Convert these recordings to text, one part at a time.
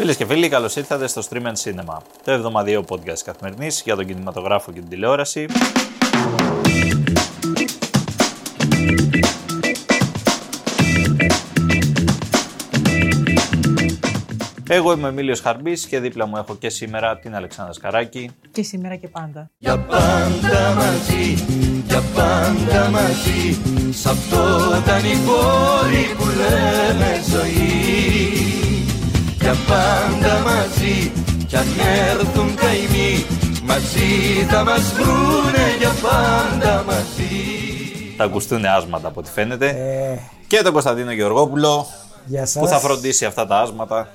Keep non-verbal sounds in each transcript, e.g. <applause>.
Φίλε και φίλοι, καλώς ήρθατε στο Stream and Cinema, το εβδομαδιαίο podcast καθημερινής για τον κινηματογράφο και την τηλεόραση. Εγώ είμαι ο Εμίλιος Χαρμπής και δίπλα μου έχω και σήμερα την Αλεξάνδρα Σκαράκη. Και σήμερα και πάντα. Για πάντα μαζί, για πάντα μαζί Σ' αυτό τα νυχόρι που λέμε ζωή Για πάντα μαζί, κι αν έρθουν καημοί Μαζί θα μας βρούνε για πάντα μαζί Θα ακουστούν άσματα από ό,τι φαίνεται. Ε, Και τον Κωνσταντίνο Γεωργόπουλο γεια σας. που θα φροντίσει αυτά τα άσματα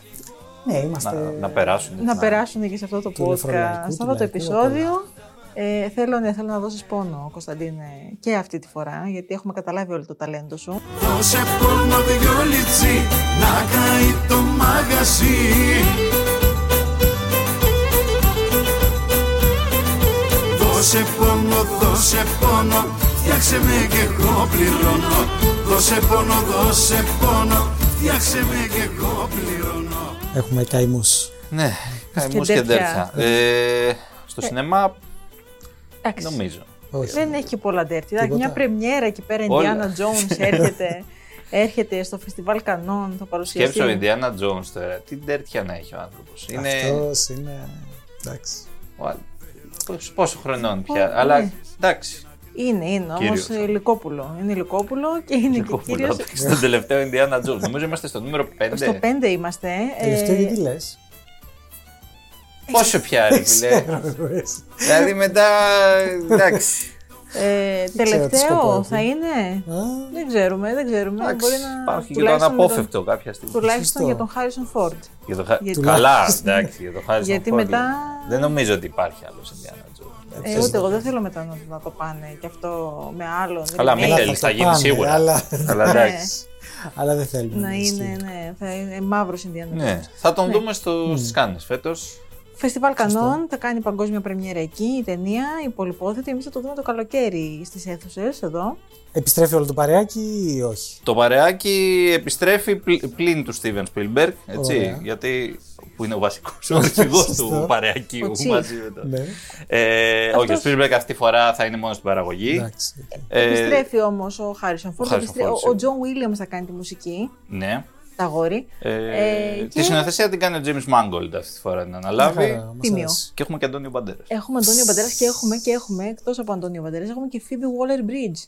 Ναι, να, είμαστε... να περάσουν. Να περάσουν και σε αυτό το Του podcast, νεφρολογικού, σε του αυτό το λαϊκού, επεισόδιο. Ε, θέλω, ναι, θέλω να δώσεις πόνο, Κωνσταντίνε, και αυτή τη φορά, γιατί έχουμε καταλάβει όλο το ταλέντο σου. Δώσε πόνο δυο λιτσί να καεί το μαγαζί Δώσε πόνο, δώσε πόνο, φτιάξε με και εγώ πληρώνω Δώσε πόνο, δώσε πόνο, φτιάξε με και εγώ πληρώνω Έχουμε καημούς. Ναι, καημούς και ντέρτια. ντέρτια. Ε, στο σινεμά Εντάξει, νομίζω. Όχι. δεν έχει και πολλά ντέρτη. Εντάξει, Τίποτα. μια πρεμιέρα εκεί πέρα, Όλα. Indiana Jones <laughs> έρχεται, έρχεται στο φεστιβάλ Κανών, θα παρουσιαστεί. Σκέψω ο Indiana Jones τώρα. Τι ντέρτια να έχει ο άνθρωπος. Είναι. Αυτός είναι... Εντάξει. ο α- πόσο- Πόσο χρονών πια. ναι. Αλλά εντάξει. Είναι, είναι όμως Κύριος. υλικόπουλο. Είναι υλικόπουλο και είναι και κύριο. Στον τελευταίο Indiana Jones. Νομίζω είμαστε στο νούμερο 5. Στο 5 είμαστε. ε, Τελευταίο γιατί λες; Πόσο πια, ρε φίλε. Ξέρεις. δηλαδή μετά. Εντάξει. Ε, ξέρω τι σκοπό τελευταίο έχει. θα είναι; Α, Δεν ξέρουμε, δεν ξέρουμε. Εντάξει, Μπορεί να. Υπάρχει και το τουλάχιστον με τον- αναπόφευκτο κάποια στιγμή. Τουλάχιστον Σωστό. για τον Χάρισον Φόρντ. Για το χα- Γιατί- Καλά, εντάξει, για το Harrison Γιατί Ford, μετά- λέω. Δεν νομίζω ότι υπάρχει άλλο Indiana Jones. Ε, ούτε εγώ δεν θέλω μετά να, να το πάνε και αυτό με άλλον. Καλά, μην remake. καλά, θέλεις, θα θα το γίνει πάνε, σίγουρα. Αλλά, Αλλά εντάξει. <laughs> αλλά δεν θέλουμε. Να ισχύει. είναι, ναι, θα είναι μαύρος Ινδιάνα. Ναι, θα τον δούμε στο, στις Κάνες φέτος. Φεστιβάλ Κανών θα κάνει παγκόσμια πρεμιέρα εκεί η ταινία, η πολυπόθετη. Εμείς θα το δούμε το καλοκαίρι στις αίθουσες εδώ. Επιστρέφει όλο το παρεάκι ή όχι; Το παρεάκι επιστρέφει πλ- πλην του Steven Spielberg, έτσι, Ωραία. γιατί που είναι ο βασικός ο <laughs> αρχηγός του Σωστό. παρεακίου Ο Chief. μαζί με το. Ναι. Ε, όχι, ο Αυτός- Spielberg αυτή τη φορά θα είναι μόνος στην παραγωγή. Εντάξει. οκ. Ε, Επιστρέφει όμως ο Harrison Ford. Harrison επιστρέ- Ford, Ο σίγουρα. John Williams θα κάνει τη μουσική. Ναι. Τα αγόρι. Ε, Ε, Τη και- συνοθεσία την κάνει ο James Mangold αυτή τη φορά να Μια αναλάβει. χαρά, μας Τίμιο. αρέσει. Και έχουμε και Αντώνιο Μπαντέρα. Έχουμε Αντώνιο Μπαντέρα και έχουμε, και έχουμε εκτός από Αντώνιο Μπαντέρα, έχουμε και Phoebe Waller Bridge.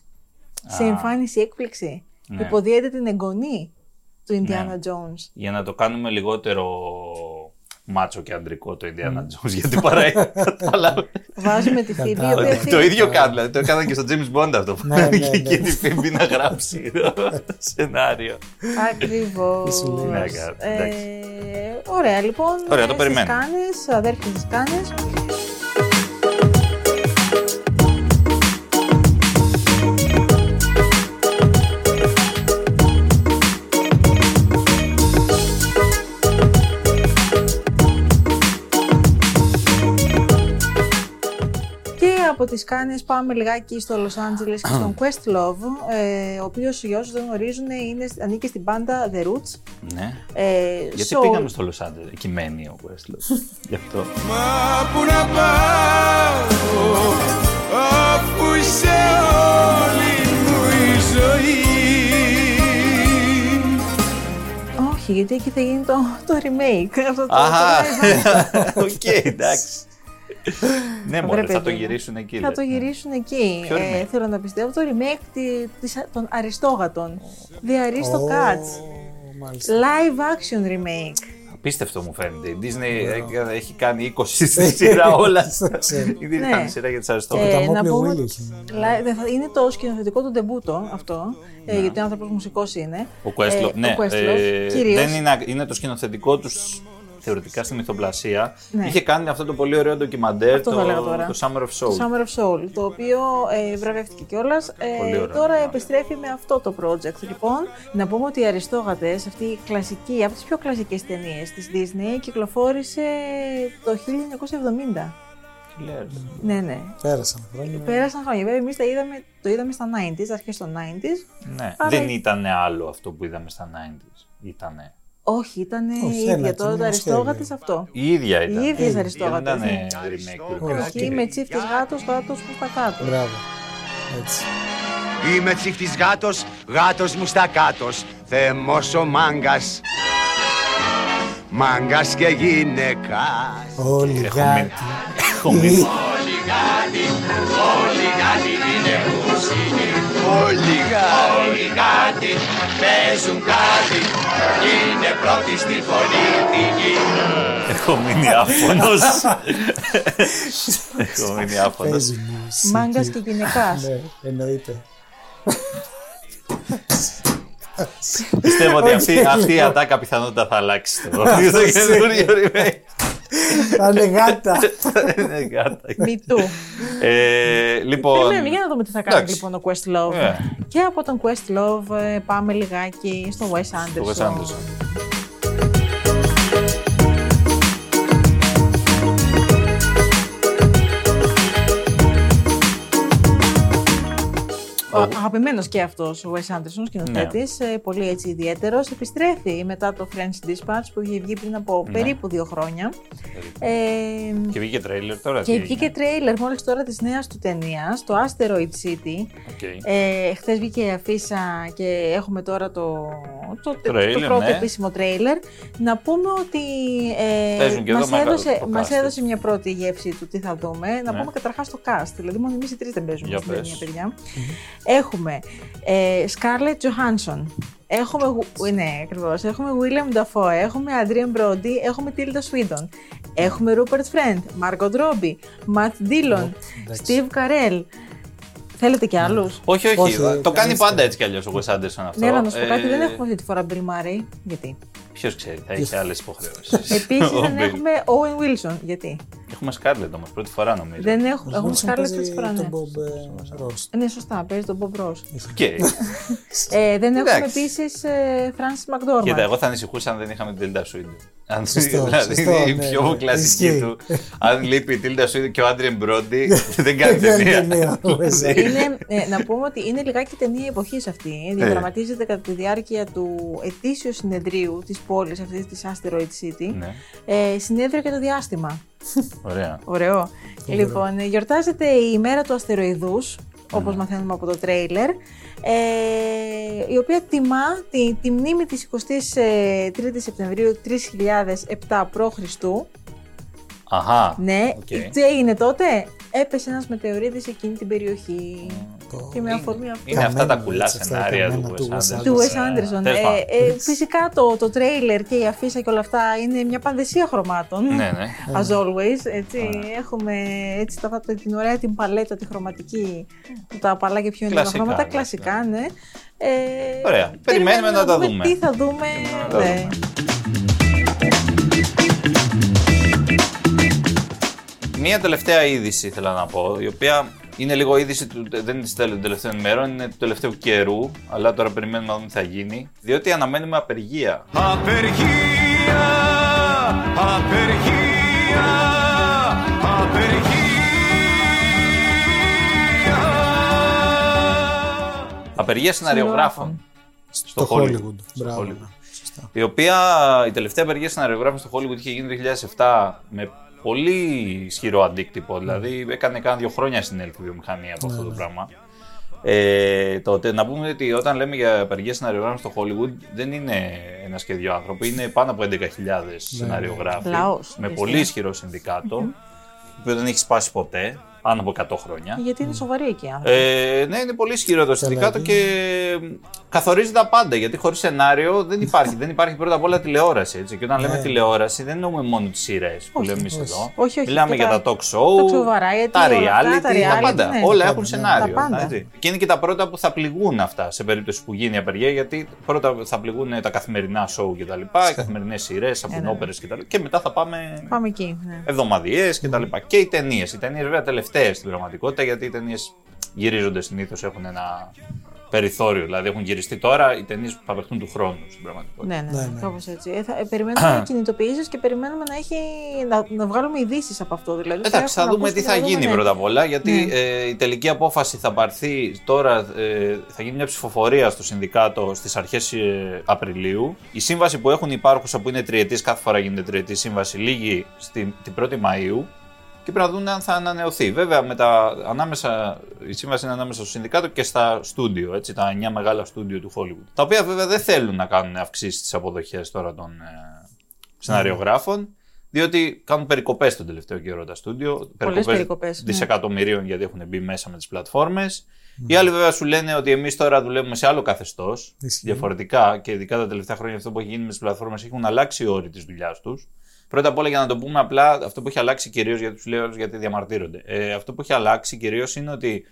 Σε εμφάνιση έκπληξη. Ναι. Υποδίεται την εγγονή του Indiana Jones. Για να το κάνουμε λιγότερο μάτσο και αντρικό το Indiana Jones, γιατί παρά <laughs> κατάλαβε. Βάζουμε τη Phoebe, η Κατάλαβα. οποία Το Phoebe- ίδιο κάνω, δηλαδή το έκανα και στο James Bond αυτό. που Ναι, ναι, και ναι. εκεί τη Phoebe να γράψει το <laughs> σενάριο. Ακριβώς. Τι σου λέει. Ναι, καλά, εντάξει. ωραία, λοιπόν. Ωραία, το ε, περιμένω. Στις Κάνες, αδέρφια τις Κάνες πάμε λιγάκι στο Los Angeles και στον Questlove, ε, ο οποίος για όσους δεν γνωρίζουν είναι, ανήκει στην μπάντα The Roots. Ναι. Ε, Γιατί soul- πήγαμε στο Los Angeles, εκεί μένει ο Westlow. <laughs> Γι' αυτό. Μα που να πάω αφού είσαι όλη μου η ζωή Όχι, γιατί εκεί θα γίνει το, το remake. Αυτό το, Αχα, το live <laughs> action. οκ, εντάξει. Ναι, μωρέ, Βρε, θα το παιδί μου. γυρίσουν εκεί. Θα λες, το ναι. γυρίσουν εκεί. Ποιο Ε, remake? θέλω να πιστεύω το remake τη- της- των Αριστόγατων. The Ω, Aristocats. Μάλιστα. Live action remake. Απίστευτο μου φαίνεται. Η Disney έκανε- έχει κάνει 20 στη σειρά <laughs> όλα. ξέρω. Ήδη Ναι. ήταν σειρά για τις Ε, αριστόχες. τα να Μόπλε πούμε Willy ότι έχει. Live- δεν θα- Είναι το σκηνοθετικό του ντεμπούτο αυτό, ε, γιατί ο άνθρωπος μουσικός είναι. Ο Questlove, Ε, ναι. ο Questlove, ε, κυρίως. δεν είναι, είναι το σκηνοθετικό τους θεωρητικά στη μυθοπλασία. Ναι. Είχε κάνει αυτό το πολύ ωραίο ντοκιμαντέρ, Αυτό θα το, έλεγα τώρα. το Summer of Soul. Το Summer of Soul, το οποίο ε, βραβεύτηκε κιόλας. Πολύ Ε, ωραίο, τώρα ναι. επιστρέφει με αυτό το project. Λοιπόν, να πούμε ότι οι Αριστόγατες, αυτή η κλασική, από τις πιο κλασικές ταινίες της Disney, κυκλοφόρησε το 1970. Τι λέει, ρε. Ναι, ναι. Πέρασαν χρόνια. Πέρασαν χρόνια. Βέβαια, εμείς είδαμε, το είδαμε στα 90s, αρχές των 90s. Ναι. Άρα- Δεν ήταν άλλο αυτό που είδαμε στα 90s. Ήτανε. Όχι, ήταν η Όχι, ένα ίδια τώρα, κείμενο Αριστόγατες σχέδιο. αυτό. Η ίδια ήταν. Οι ίδιες Δεν Αριστόγατες, ήταν ναι. remake του. Όχι. Εκεί με τσίφτες γάτος, γάτος που στα κάτω. Μπράβο. Έτσι. Είμαι τσίχτης γάτος, γάτος μου στα κάτος Θεμός ο μάγκας Μάγκας και γυναικάς Όλοι Έχω μείνει. γάτοι. Έχω μείνει. Όλοι γάτοι παίζουν κάτι Είναι πρώτοι στη φωνητική Έχω μείνει άφωνος. Έχω μείνει άφωνος. Παίζει μουσική. Μάγκας και γυναικάς. Ναι, εννοείται. Πιστεύω ότι Οκ, αυτή, αυτή η λοιπόν. ατάκα πιθανότητα θα αλλάξει στο στο <laughs> καινούριο remake. Θα είναι γάτα. Είναι γάτα. Μητού. Ε, Λοιπόν. Περιμένουμε, για να δούμε τι θα κάνει εντάξει. λοιπόν ο Questlove. Ε. Και από τον Questlove ε, πάμε λιγάκι στο Wes Anderson. Αγαπημένος και αυτός ο Wes Anderson, σκηνοθέτης, Ναι. πολύ έτσι ιδιαίτερος. Επιστρέφει μετά το French Dispatch που είχε βγει πριν από Ναι. περίπου δύο χρόνια. Ε, Και βγήκε τρέιλερ τώρα. και βγήκε τρέιλερ μόλις τώρα της νέας του ταινίας, το Asteroid City. Okay. Ε, Χθες βγήκε η αφίσα και έχουμε τώρα το, το, το, Τρέιλερ, πρώτο ναι. επίσημο τρέιλερ. Να πούμε ότι ε, Παίζουν και εδώ μας, μεγάλο έδωσε, το μας cast, έδωσε έτσι. μια πρώτη γεύση του τι θα δούμε. Να Ναι. πούμε καταρχάς το cast, δηλαδή μόνο εμείς οι τρεις δεν παίζουμε Για στην πες. ταινία, παιδιά. Έχουμε ε, Scarlett Johansson. Έχουμε, Γου- ναι, ακριβώς. Έχουμε William Dafoe, έχουμε Adrian Brody, έχουμε Tilda Swinton, έχουμε Rupert Friend, Margot Robbie, Matt Dillon, εντάξει. Steve Carell. Θέλετε κι άλλους; Όχι, όχι. Όχι, το κανείς κάνει πάντα δεν. έτσι κι αλλιώς ο Wes Anderson αυτό. Ναι, αλλά να σου πω κάτι, Ε, δεν έχουμε αυτή τη φορά Bill Murray. Γιατί; Ποιος ξέρει, θα έχει άλλες υποχρεώσεις. Επίσης δεν έχουμε Owen Wilson. Γιατί; Έχουμε Scarlett όμως, πρώτη φορά νομίζω. Δεν έχουμε, έχουμε Wilson Scarlett παίζει πρώτη φορά. Ναι. Τον Bob ε, Ross. ναι, σωστά, παίζει τον Bob Ross. OK. Ε, δεν έχουμε Εντάξει. επίσης ε, Frances McDormand. Κοίτα, εγώ θα ανησυχούσα αν δεν είχαμε την Tilda Swinton. Αν Σωστό, δηλαδή σωστό, είναι η ναι, πιο ναι. κλασική Ισχύει. του. Αν λείπει η Tilda Swinton και ο Adrian Brody, <laughs> δεν κάνει Δεν ταινία. ταινία, ο Wes Anderson. είναι, ε, να πούμε ότι είναι λιγάκι ταινία εποχής αυτή. Ναι. Διαδραματίζεται κατά τη διάρκεια του ετήσιου συνεδρίου της πόλης αυτής της Asteroid City. Ναι, Ε, συνέδριο για το διάστημα. Ωραία. Ωραίο. Λοιπόν, γιορτάζεται η ημέρα του αστεροειδούς, όπως μαθαίνουμε από το τρέιλερ, ε, η οποία τιμά τη, τη μνήμη της 23 Σεπτεμβρίου 3007 π.Χ. Αχά. Ναι, οκ. τι έγινε τότε, έπεσε ένας μετεωρίτης εκείνη την περιοχή. Το- Και με αφορμή αυτό. Είναι αυτά τα Καμένο, κουλά έτσι, αυτά σενάρια καμένα του του Wes Wes Anderson. Του Wes Ε, Anderson. τέλος Ε, πάντων. ε, φυσικά το, το τρέιλερ και η αφίσα και όλα αυτά είναι μια πανδαισία χρωμάτων. Ναι, ναι. As always, έτσι, έχουμε έτσι τα, τα- την ωραία την παλέτα, τη χρωματική, που τα απαλά και πιο έντονα Κλασικά, χρώματα, ναι, κλασικά, ναι. Ε, Ωραία. Περιμένουμε να τα δούμε. Τι θα δούμε, να τα ναι. δούμε. Μία τελευταία είδηση θέλω να πω, η οποία είναι λίγο είδηση του, δεν είναι της τελε- των τελευταίων ημερών, είναι του τελευταίου καιρού, αλλά τώρα περιμένουμε να δούμε τι θα γίνει, διότι αναμένουμε απεργία. Απεργία, απεργία, απεργία. Απεργία σεναριογράφων. Στο Hollywood. Hollywood. Μπράβο. Hollywood. ναι, Σωστά. Η οποία η τελευταία απεργία σεναριογράφων στο Hollywood είχε γίνει το 2007 με πολύ ισχυρό αντίκτυπο. Δηλαδή έκανε κάνα δύο χρόνια συνέλθει η βιομηχανία από αυτό το πράγμα. Ε, τότε, να πούμε ότι όταν λέμε για απεργία σεναριογράφων στο Hollywood δεν είναι ένα και δύο άνθρωποι, είναι πάνω από 11.000 σεναριογράφοι. Λαός, με έτσι. πολύ ισχυρό συνδικάτο, το οποίο δεν έχει σπάσει ποτέ, πάνω από 100 χρόνια. Γιατί είναι σοβαροί εκεί οι άνθρωποι. Ε, ναι, είναι πολύ ισχυρό το συνδικάτο δηλαδή. και καθορίζει τα πάντα. Γιατί χωρίς σενάριο δεν υπάρχει. δεν υπάρχει πρώτα απ' όλα τηλεόραση. Έτσι. Και όταν λέμε Ναι. τηλεόραση, δεν εννοούμε μόνο τις σειρές που Όχι, λέμε εμείς όχι. εδώ. Όχι, όχι, Μιλάμε και για τα- τα talk show, talk show variety, τα όλα αυτά, reality, τα τα, reality, πάντα. ναι. Όλα Τα έχουν πάντα, σενάριο. τα πάντα. έτσι. Και είναι και τα πρώτα που θα πληγούν αυτά σε περίπτωση που γίνει η απεργία. Γιατί πρώτα θα πληγούν τα καθημερινά show κτλ. Οι καθημερινές σειρές, από ναι. όπερες κτλ. Και μετά θα πάμε Πάμε εκεί. Ναι. εβδομαδιαίες κτλ. Και οι ταινίες. Οι ταινίες βέβαια τελευταίες στην πραγματικότητα γιατί οι ταινίες γυρίζονται συνήθως, έχουν ένα περιθώριο. Δηλαδή έχουν γυριστεί τώρα οι ταινίες που θα παιχτούν του χρόνου στην πραγματικότητα. Ναι, ναι, Ναι, ναι. κάπως έτσι. Ε, θα, ε, περιμένουμε κινητοποιήσεις και περιμένουμε να, έχει, να, να βγάλουμε ειδήσεις από αυτό. Δηλαδή, Εντάξει, θα έχουμε δούμε ακούσει τι και θα να γίνει δούμε, ναι. πρώτα απ' όλα, γιατί Ναι. ε, η τελική απόφαση θα πάρθει τώρα, ε, θα γίνει μια ψηφοφορία στο Συνδικάτο στις αρχές ε, Απριλίου. Η σύμβαση που έχουν υπάρχουσα που είναι τριετής, κάθε φορά γίνεται τριετής σύμβαση, λήγει στην, την 1η Μαΐου και πρέπει να δουν αν θα ανανεωθεί. Βέβαια, με τα, ανάμεσα, η σύμβαση είναι ανάμεσα στο Συνδικάτο και στα στούντιο, έτσι, τα 9 μεγάλα στούντιο του Hollywood. Τα οποία βέβαια δεν θέλουν να κάνουν αυξήσεις στις αποδοχές τώρα των ε, σεναριογράφων. Διότι κάνουν περικοπές τον τελευταίο καιρό τα στούντιο. περικοπές, ναι. δισεκατομμυρίων γιατί έχουν μπει μέσα με τις πλατφόρμες. Οι άλλοι βέβαια σου λένε ότι εμείς τώρα δουλεύουμε σε άλλο καθεστώς, Ισχύει. διαφορετικά και ειδικά τα τελευταία χρόνια αυτό που έχει γίνει με τις πλατφόρμες έχουν αλλάξει οι όροι της δουλειάς τους. Πρώτα απ' όλα για να το πούμε απλά, αυτό που έχει αλλάξει κυρίως, γιατί τους λέω όλους γιατί διαμαρτύρονται. Ε, αυτό που έχει αλλάξει κυρίως είναι ότι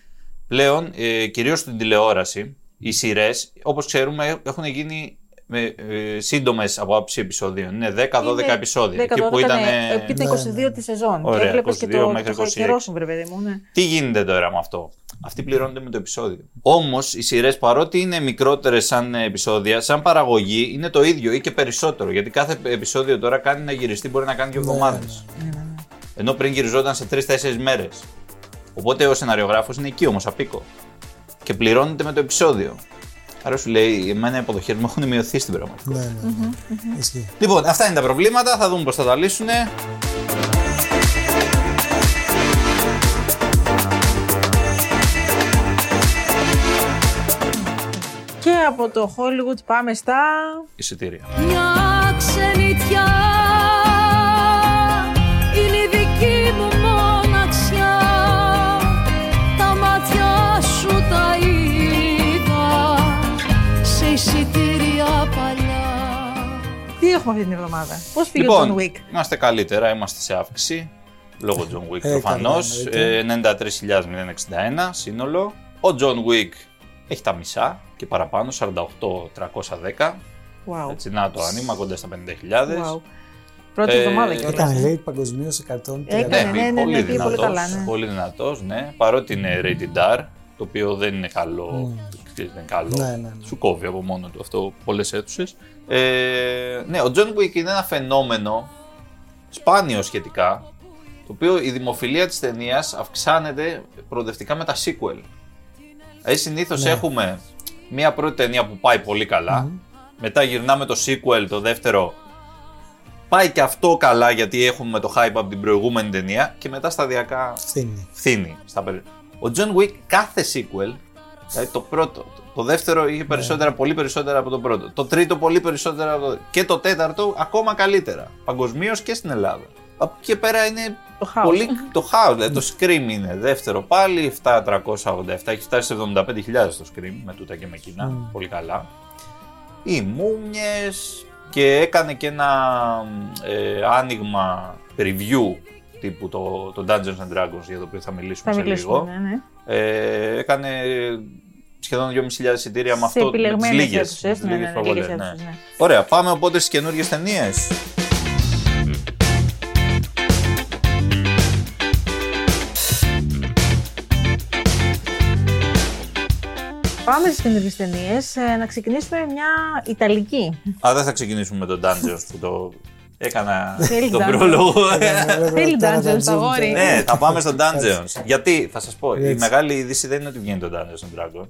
πλέον, ε, κυρίως στην τηλεόραση, οι σειρές, όπως ξέρουμε, έχουν γίνει με, ε, σύντομες από άψη επεισοδίων. Είναι 10-12 Είναι επεισόδια. 10, Εκεί που 12, ήταν. ναι, επί τα Ναι, 22 τη σεζόν. Ωραία, και έβλεπε και 22 το, μέχρι το 26. καιρό σου, βρε παιδί μου. Ναι. Τι γίνεται τώρα με αυτό; Αυτοί πληρώνονται με το επεισόδιο. Όμως οι σειρές, παρότι είναι μικρότερες σαν επεισόδια, σαν παραγωγή είναι το ίδιο ή και περισσότερο. Γιατί κάθε επεισόδιο τώρα κάνει να γυριστεί, μπορεί να κάνει δύο εβδομάδες. Ναι, Ενώ πριν γυριζόταν σε 3-4 μέρες. Οπότε ο σεναριογράφος είναι εκεί όμως, απίκο. Και πληρώνεται με το επεισόδιο. Άρα σου λέει, εμένα οι αποδοχές μου έχουν μειωθεί στην πραγματικότητα. Ναι, ναι. Ισχύει. Λοιπόν, αυτά είναι τα προβλήματα. Θα δούμε πώς θα τα λύσουν. Και από το Hollywood πάμε στα. Εισιτήρια. Μια ξενιτιά έχουμε αυτή την εβδομάδα. Πώς πήγε Λοιπόν, ο John Wick; είμαστε καλύτερα, είμαστε σε αύξηση. Λόγω John Wick Ε, προφανώς. καλά, 93.061 σύνολο. Ο John Wick έχει τα μισά και παραπάνω, 48.310. Wow. Έτσι, να το άνοιγμα κοντά στα 50.000. wow. Πρώτη Ε, εβδομάδα κιόλας. Έκανε ε. λέει παγκοσμίως 130. Έκανε, ναι, ναι, ναι, πολύ πήγε πολύ δυνατός, καλά, ναι. πολύ δυνατός, ναι. Παρότι είναι rated R, το οποίο δεν είναι καλό, δεν είναι καλό. Ναι, ναι, ναι. σου κόβει από μόνο του αυτό πολλές αίθουσες. Ε, ναι, ο John Wick είναι ένα φαινόμενο σπάνιο σχετικά, το οποίο η δημοφιλία της ταινίας αυξάνεται προοδευτικά με τα sequel. Δηλαδή συνήθως Ναι. έχουμε μία πρώτη ταινία που πάει πολύ καλά, μετά γυρνάμε το sequel, το δεύτερο, πάει και αυτό καλά γιατί έχουμε το hype από την προηγούμενη ταινία και μετά σταδιακά Φθήνει. φθήνει. Στα περι... Ο John Wick κάθε sequel, δηλαδή το πρώτο, το, το δεύτερο είχε περισσότερα, πολύ περισσότερα από το πρώτο. Το τρίτο πολύ περισσότερα από το Και το τέταρτο ακόμα καλύτερα. Παγκοσμίως και στην Ελλάδα. Από εκεί και πέρα είναι Το χάος. πολύ το χάος. Δηλαδή το Scream είναι δεύτερο πάλι, 7.387. Έχει φτάσει σε 75.000 το Scream με τούτα και με κοινά. Πολύ καλά. Οι Μούμιες και έκανε και ένα ε, άνοιγμα review τύπου το, το Dungeons and Dragons για το οποίο θα μιλήσουμε Θα σε μιλήσουμε. λίγο. Ναι, ναι. Ε, έκανε σχεδόν 2.500 εισιτήρια με Σε αυτό με τις επιλεγμένες λίγες, αίθουσες, με τις ναι, λίγες ναι, προβολές, λίγες ναι. αίθουσες, ναι. Ωραία, πάμε οπότε στις καινούργιες ταινίες. Πάμε στις καινούργιες ταινίες. να ξεκινήσουμε με μια Ιταλική. Α, δεν θα ξεκινήσουμε με τον Dungeons που το έκανα Θέλει τον Dungeons. πρόλογο. Θέλει Dungeons, αγόρι. ναι, θα πάμε στο Dungeons. Γιατί, θα σας πω, η Έτσι. μεγάλη είδηση δεν είναι ότι βγαίνει το Dungeons and Dragons.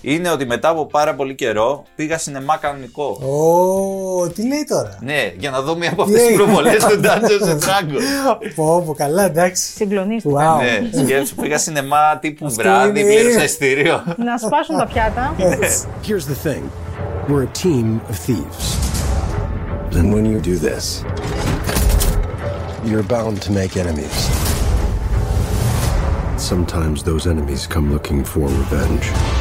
Είναι ότι μετά από πάρα πολύ καιρό πήγα σινεμά κανονικό. Ω, τι λέει τώρα; Ναι, για να δω μία από αυτές τις Ναι. προβολές του Dungeons and Dragons. Πω, πω, καλά, εντάξει. Συγκλονίστηκα. Wow. Ναι, σκέψου, πήγα σινεμά τύπου Αυτό βράδυ, είναι- πλήρωσα ειστήριο. Να σπάσουν τα πιάτα. Here's the thing we're a team of thieves. And when you do this, you're bound to make enemies. Sometimes those enemies come looking for revenge.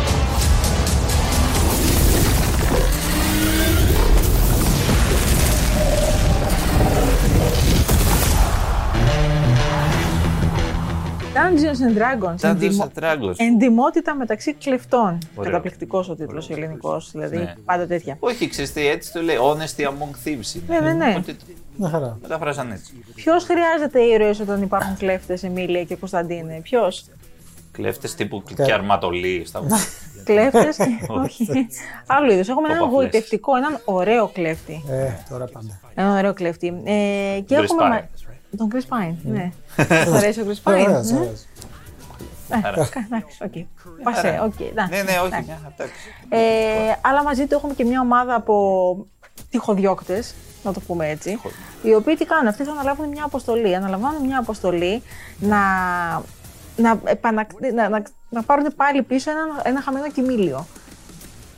Dungeons and Dragons. Dungeons Εντυμο- and Dragons. Εντιμότητα μεταξύ κλεφτών. Ωραίο. Καταπληκτικός ο τίτλος ελληνικός. Δηλαδή Ναι. πάντα τέτοια. Όχι, ξέρεις τι, έτσι το λέει. Honesty among thieves. είναι. Ναι, ναι, ναι. Οπότε Μια χαρά. μεταφράσαν έτσι. Ποιος χρειάζεται ήρωες όταν υπάρχουν κλέφτες, Εμίλια και Κωνσταντίνε. Ποιος; Κλέφτες τύπου και αρματολί. Στα... Κλέφτες. <laughs> όχι. Άλλο είδος. Έχουμε έναν Παπαφλές. γοητευτικό, έναν ωραίο κλέφτη. Ε, τώρα πάμε. Έναν ωραίο κλέφτη. Ε, και Chris έχουμε. Pine. μα- Τον Chris Pine. Ναι. Σου αρέσει ο Chris Pine; Ωραίος, ναι. ωραίος. Ε, Εντάξει, οκ. Πασέ, οκ. εντάξει, ναι, ναι, όχι. εντάξει. μια, εντάξει. Ε, αλλά μαζί του έχουμε και μια ομάδα από τυχοδιώκτες, να το πούμε έτσι. Οι οποίοι τι κάνουν, αυτοί θα αναλάβουν μια αποστολή. Αναλαμβάνουν μια αποστολή να, να, επανακ- να, να, να πάρουν πάλι πίσω ένα, ένα χαμένο κειμήλιο.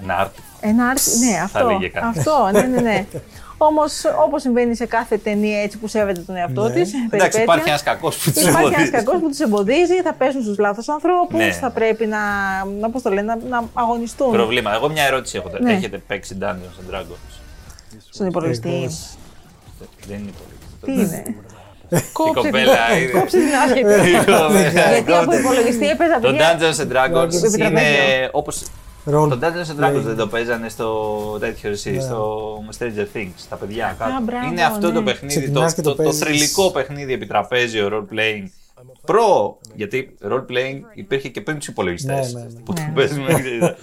Ένα arti-. Ένα art- ναι, αυτό. λέγε κάτι. Αυτό, ναι, ναι, ναι. <laughs> Όμως, όπως συμβαίνει σε κάθε ταινία έτσι που σέβεται τον εαυτό Ναι. της, Εντάξει, υπάρχει ένας κακός που τους Υπάρχει ένας κακός που τους εμποδίζει, θα πέσουν στους λάθος ανθρώπους, Ναι. θα πρέπει να, να, πώς το λένε, να, να αγωνιστούν Προβλήματα. Εγώ μια ερώτηση έχω. τώρα. Ναι. Έχετε παίξει Dungeons and Dragons; στον υπολογιστή. Εγγός. Δεν είναι Τι πολύ. είναι; Η Κόψε την, κοπέλα είναι. κόψε την άσχετη. <laughs> Η κοπέλα- Γιατί από υπολογιστή έπαιζα Το παιδιά. Dungeons and Dragons Επί είναι τραπέζιο. όπω. Role Το Dungeons and Dragons playing. δεν το παίζανε στο τέτοιο εσύ, Ναι. στο Stranger Things, τα παιδιά κάτω. μπράβο, είναι αυτό το ναι. παιχνίδι, το, Ξεκινάς και το το, το, παίζεις. θρηλυκό παιχνίδι επιτραπέζιο role playing. Προ, γιατί role playing υπήρχε και πριν του υπολογιστές. Ναι, ναι, ναι. Που το Ναι. παίζουμε. ξέρεις.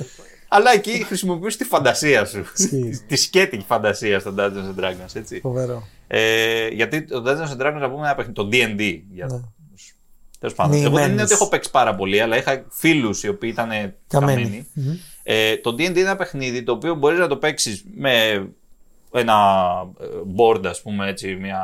Αλλά εκεί χρησιμοποιούσες τη φαντασία σου. Ισχύει. τη σκέτικη φαντασία στο Dungeons and Dragons, έτσι. Φοβερό. Ε, γιατί το Dungeons and Dragons, να πούμε, ένα παιχνίδι, το D&D. Για... Ναι. Τέλος πάντων. Εγώ δεν είναι Μοιημένες. ότι έχω παίξει πάρα πολύ, αλλά είχα φίλους οι οποίοι ήταν Καμένοι. καμένοι. Ε, το D&D είναι ένα παιχνίδι το οποίο μπορείς να το παίξεις με ένα ε, board, ας πούμε, έτσι, μια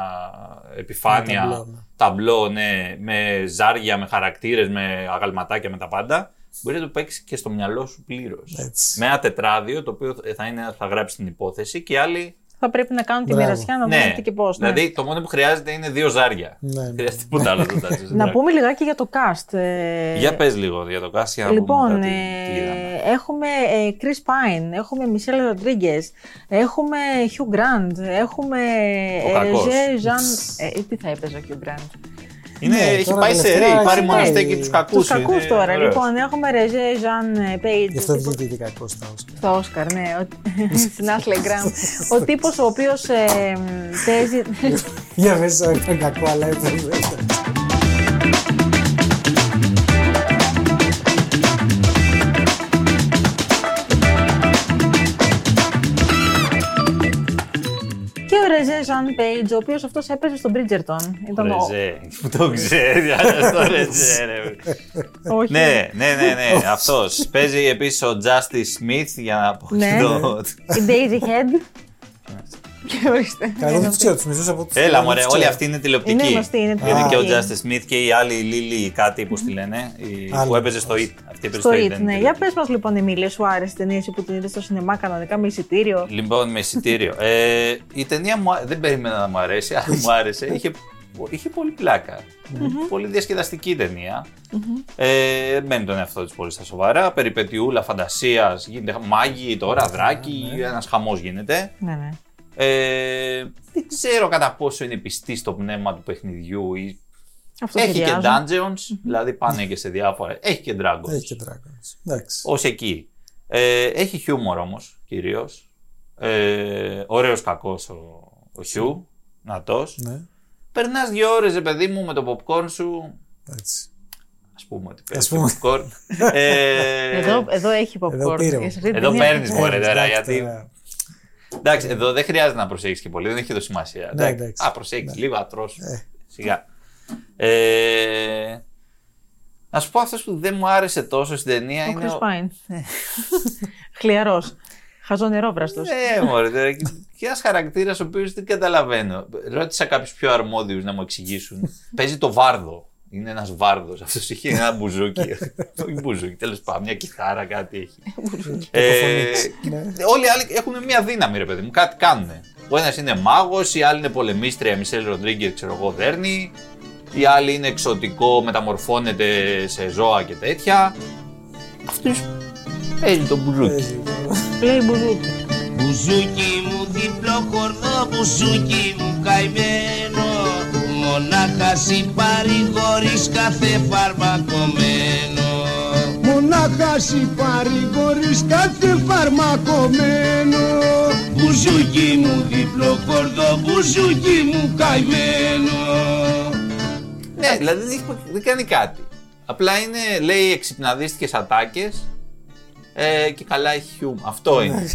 επιφάνεια, Ένα ταμπλό, ναι. ταμπλό, ναι, με ζάρια, με χαρακτήρες, με αγαλματάκια, με τα πάντα. Μπορείς να το παίξεις και στο μυαλό σου πλήρως. Έτσι. Με ένα τετράδιο, το οποίο θα, είναι, θα γράψει την υπόθεση και άλλοι Θα πρέπει να κάνουν τη Μπράβο. μοιρασιά να ναι, δούμε τι και πώς. δηλαδή το μόνο που χρειάζεται είναι δύο ζάρια. Ναι, ναι. Δεν χρειάζεται τίποτα άλλο. το Dungeons and Να Dragons. πούμε λιγάκι για το cast. ε, Για πες λίγο για το cast για να Λοιπόν, πούμε κάτι, ε, τι είδαμε. έχουμε ε, Chris Pine, έχουμε Michelle Rodriguez, έχουμε Hugh Grant, έχουμε Ο ε, κακός. Roger Jean... Ε, τι θα έπαιζε ο Hugh Grant; Είναι, ναι, έχει τώρα πάει σε τελευταία ρέι, πάρει έχει μοναστέκι πάει. τους κακούς. Τους κακούς είναι τώρα. ωραίος. Λοιπόν, έχουμε Roger Jean Page. Γι' αυτό ο τύπος- βγήκε και κακό στα Όσκαρ. Στο Όσκαρ, ναι. ο- <laughs> Στην Ashley Graham. ο τύπος ο οποίος ε, παίζει... Για μέσα ήταν κακό, αλλά έπρεπε. Ρεζέ Ζαν Πέιτζ, ο οποίος αυτός έπαιζε στον Bridgerton. Ήταν ο... Ρεζέ, που το ξέρει, αλλά το Ρεζέ, ρε. Όχι. Ναι, ναι, ναι, ναι, αυτός. Παίζει επίσης ο Justice Smith, για να πω Ναι. και το... Η Daisy Head. Και ορίστε. Καλά, δεν τους ξέρω, τους μισούς από τους. Έλα μωρέ, όλοι αυτοί είναι τηλεοπτικοί. Είναι γνωστοί, είναι Γιατί και ο τηλεοπτικοί. Justice Smith και η άλλη η Lily κάτι, πώς τη λένε, η- Άλλη. που έπαιζε στο It. Αυτή έπαιζε Στο It, It, δεν ναι. είναι Για πες μας λοιπόν, Εμίλια, σου άρεσε η ταινία εσύ που την είδες στο σινεμά κανονικά με εισιτήριο; Λοιπόν, με εισιτήριο. Ε, η ταινία μου, α- δεν περίμενα να μου αρέσει, αλλά μου άρεσε. Είχε, είχε πολύ πλάκα. Πολύ διασκεδαστική ταινία. Ε, μένει τον εαυτό της πολύ στα σοβαρά. Περιπετιούλα φαντασίας. Γίνεται μάγι τώρα, δράκι. Ένας χαμός γίνεται. Ναι, ναι. Ε, δεν ξέρω κατά πόσο είναι πιστή στο πνεύμα του παιχνιδιού. Ή... Αυτό Έχει και σχεδιάζω. dungeons, δηλαδή πάνε και σε διάφορα. Έχει και dragons. Έχει και Dragons. Εντάξει. Ω εκεί. Ε, έχει χιούμορ όμως κυρίως. Ε, Ωραίος κακός ο, ο Χιού. Νατός. Ναι, Περνάς δύο ώρες, ρε παιδί μου, με το popcorn σου. έτσι. Α πούμε ότι Ας παίρνεις πούμε. popcorn. <laughs> ε, Εδώ, εδώ έχει popcorn. Εδώ πήρε. Σε αυτή την Εδώ ταινία- παίρνεις, μωρέ, Ε, τώρα, εντάξει, γιατί- τώρα. Εντάξει, εδώ δεν χρειάζεται να προσέχεις και πολύ, δεν έχει εδώ σημασία. Ναι, εντάξει. Α, προσέχεις λίγο, ατρός. Ε. Σιγά. Ε, να σου πω αυτός που δεν μου άρεσε τόσο στην ταινία Ο είναι. Chris ο- Pine. Ναι. <laughs> Χλιαρός. Χαζονερόβραστος. Ναι, μωρέ, τώρα, και και ένας χαρακτήρας ο οποίος δεν καταλαβαίνω. Ρώτησα κάποιους πιο αρμόδιους να μου εξηγήσουν. <laughs> Παίζει το βάρδο. Είναι ένας βάρδος. Αυτός έχει ένα μπουζούκι. <laughs> Όχι μπουζούκι, τέλος πάντων, μια κιθάρα, κάτι έχει. ε, Ναι. όλοι οι άλλοι έχουν μια δύναμη, ρε παιδί μου, κάτι κάνουν. Ο ένας είναι μάγος, η άλλη είναι πολεμίστρια, Μισελ Ροντρίγκερ, ξέρω εγώ, δέρνει. Η άλλη είναι ξωτικό, μεταμορφώνεται σε ζώα και τέτοια. Αυτός παίζει το μπουζούκι. Παίζει. Λέει μπουζούκι. Μπουζούκι μου διπλόχορδο, μπουζούκι μου καημένο Μονάχα συ παρηγορείς κάθε φαρμακομένο Μονάχα συ παρηγορείς κάθε φαρμακομένο Μπουζούκι μου διπλόχορδο, μπουζούκι μου καημένο Ναι, δηλαδή δεν, έχει- δεν κάνει κάτι. Απλά είναι, λέει, εξυπναδίστικε ατάκες ε, και καλά έχει χιούμ. Αυτό είναι.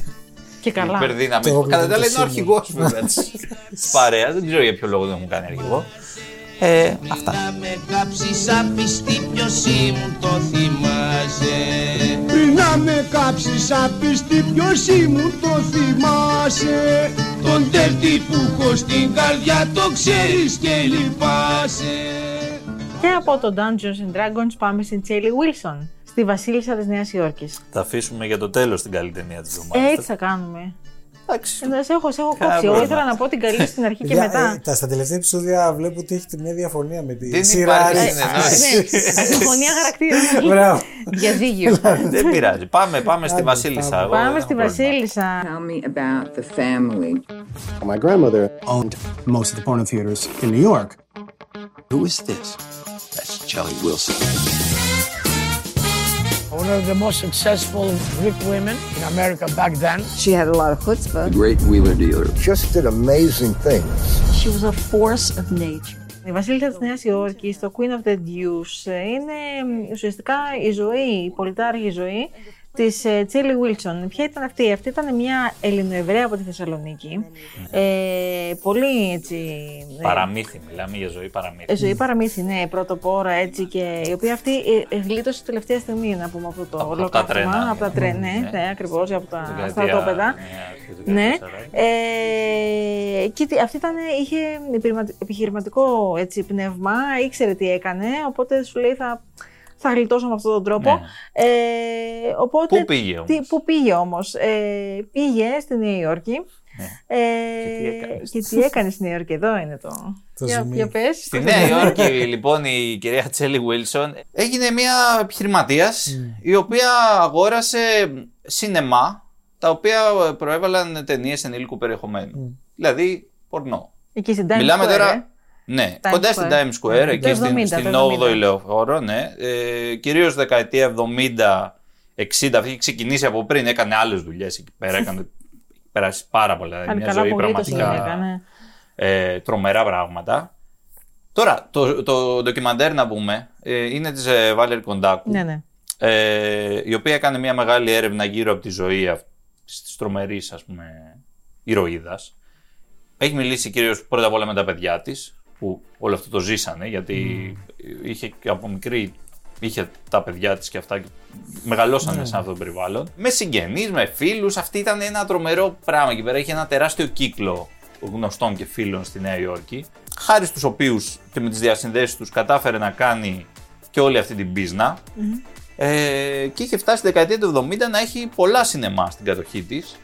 Και καλά. Υπερδύναμη. Το Κατά τα άλλα είναι ο όπλο του αρχηγό βέβαια της παρέας. Δεν ξέρω για ποιο λόγο δεν μου κάνει αρχηγό. Ε, αυτά. Να με κάψεις απιστή ποιος ήμουν το θυμάσαι Πριν να με κάψεις απίστη ποιος ήμουν το θυμάσαι Τον τέρτη που έχω στην καρδιά το ξέρεις και λυπάσαι Και από το Dungeons and Dragons πάμε στην Τσέλι Wilson, στη Βασίλισσα της Νέας Υόρκης. Θα αφήσουμε για το τέλος την καλή ταινία της εβδομάδας. Έτσι θα κάνουμε. Εντάξει. Ε, Σε έχω, σε έχω Κάνα κόψει. Εγώ πρόβλημα. ήθελα να πω την καλή στην αρχή και Για- μετά. ε, τα, στα τελευταία επεισόδια βλέπω ότι έχετε μια διαφωνία με τη Δεν σειρά. υπάρχει Ρίξ. συνεννόηση. Ναι, <laughs> συμφωνία χαρακτήρων. Μπράβο. Διαζύγιο. Δεν πειράζει. Πάμε, πάμε στη Άντε, Βασίλισσα. πάμε. Εγώ δεν Πάμε έχω στη πρόβλημα. Βασίλισσα. Tell me about the family. My grandmother owned most of the porno theaters in New York. Who is this? That's Charlie Wilson. One of the most successful Greek women in America back then. She had a lot of chutzpah. The great wheeler dealer. Just did amazing things. She was a force of nature. Η Βασίλισσα της Νέας Υόρκης, το Queen of the Deuce, ε, είναι μ, ουσιαστικά η ζωή, η πολιτάρχη ζωή της ε, Τσίλι Βίλσον. Ποια ήταν αυτή, αυτή ήταν μια Ελληνοεβραία από τη Θεσσαλονίκη. Ε, πολύ έτσι... ε, Παραμύθι, μιλάμε για ζωή παραμύθι. ε, ζωή παραμύθι, ναι, πρωτοπόρα έτσι και η οποία αυτή ε, ε, γλίτωσε τελευταία στιγμή να πούμε αυτό το Από- από τα ολοκαύτωμα, τρένα, Από τα ναι. τρένα, ναι, Ναι. ναι, ακριβώς, από τα Δεκαετία, στρατόπεδα. ναι, αρχές του Ναι. 14. Ε, και τι- αυτή ήταν, είχε επιχειρημα- επιχειρηματικό έτσι, πνεύμα, ήξερε τι έκανε, οπότε σου λέει θα, θα γλιτώσω με αυτόν τον τρόπο. Ναι. Ε, οπότε, Πού πήγε όμως; Τι, πού πήγε όμως; Ε, πήγε στη Νέα Υόρκη. Ε, Και τι έκανες; και τι έκανες στη Νέα Υόρκη, εδώ είναι το. Το για, ζουμί. για πες. Στη Νέα Υόρκη, λοιπόν, η κυρία Τσέλι Βίλσον έγινε μια επιχειρηματίας η οποία αγόρασε σινεμά τα οποία προέβαλαν ταινίες ενήλικου περιεχομένου. Δηλαδή, πορνό. Εκεί στην Times Μιλάμε Square, τώρα. Ε. Ναι, Times κοντά Square. στην Times Square, Το εκεί 70, στην, το στην 70. 8η λεωφόρο, ναι. Ε, κυρίως δεκαετία 70-60, αυτή είχε ξεκινήσει από πριν, έκανε άλλες δουλειές εκεί πέρα, έκανε περάσει πάρα πολλά, Πάλι μια καλά ζωή πολύ το πραγματικά έκανε. ε, τρομερά πράγματα. Τώρα, το, το ντοκιμαντέρ να πούμε, ε, είναι της ε, Βάλερ Κοντάκου, Ναι, ναι. ε, η οποία έκανε μια μεγάλη έρευνα γύρω από τη ζωή αυτής της τρομερής, ας πούμε, ηρωίδας. Έχει μιλήσει κυρίως πρώτα απ' όλα με τα παιδιά της, που όλο αυτό το ζήσανε, γιατί είχε και από μικρή είχε τα παιδιά της και αυτά και μεγαλώσανε σε αυτό το περιβάλλον. Με συγγενείς, με φίλους, αυτή ήταν ένα τρομερό πράγμα εκεί πέρα. Είχε ένα τεράστιο κύκλο γνωστών και φίλων στη Νέα Υόρκη, χάρη στους οποίους και με τις διασυνδέσεις τους κατάφερε να κάνει και όλη αυτή την πισνα Ε, και είχε φτάσει στη δεκαετία του 70 να έχει πολλά σινεμά στην κατοχή της.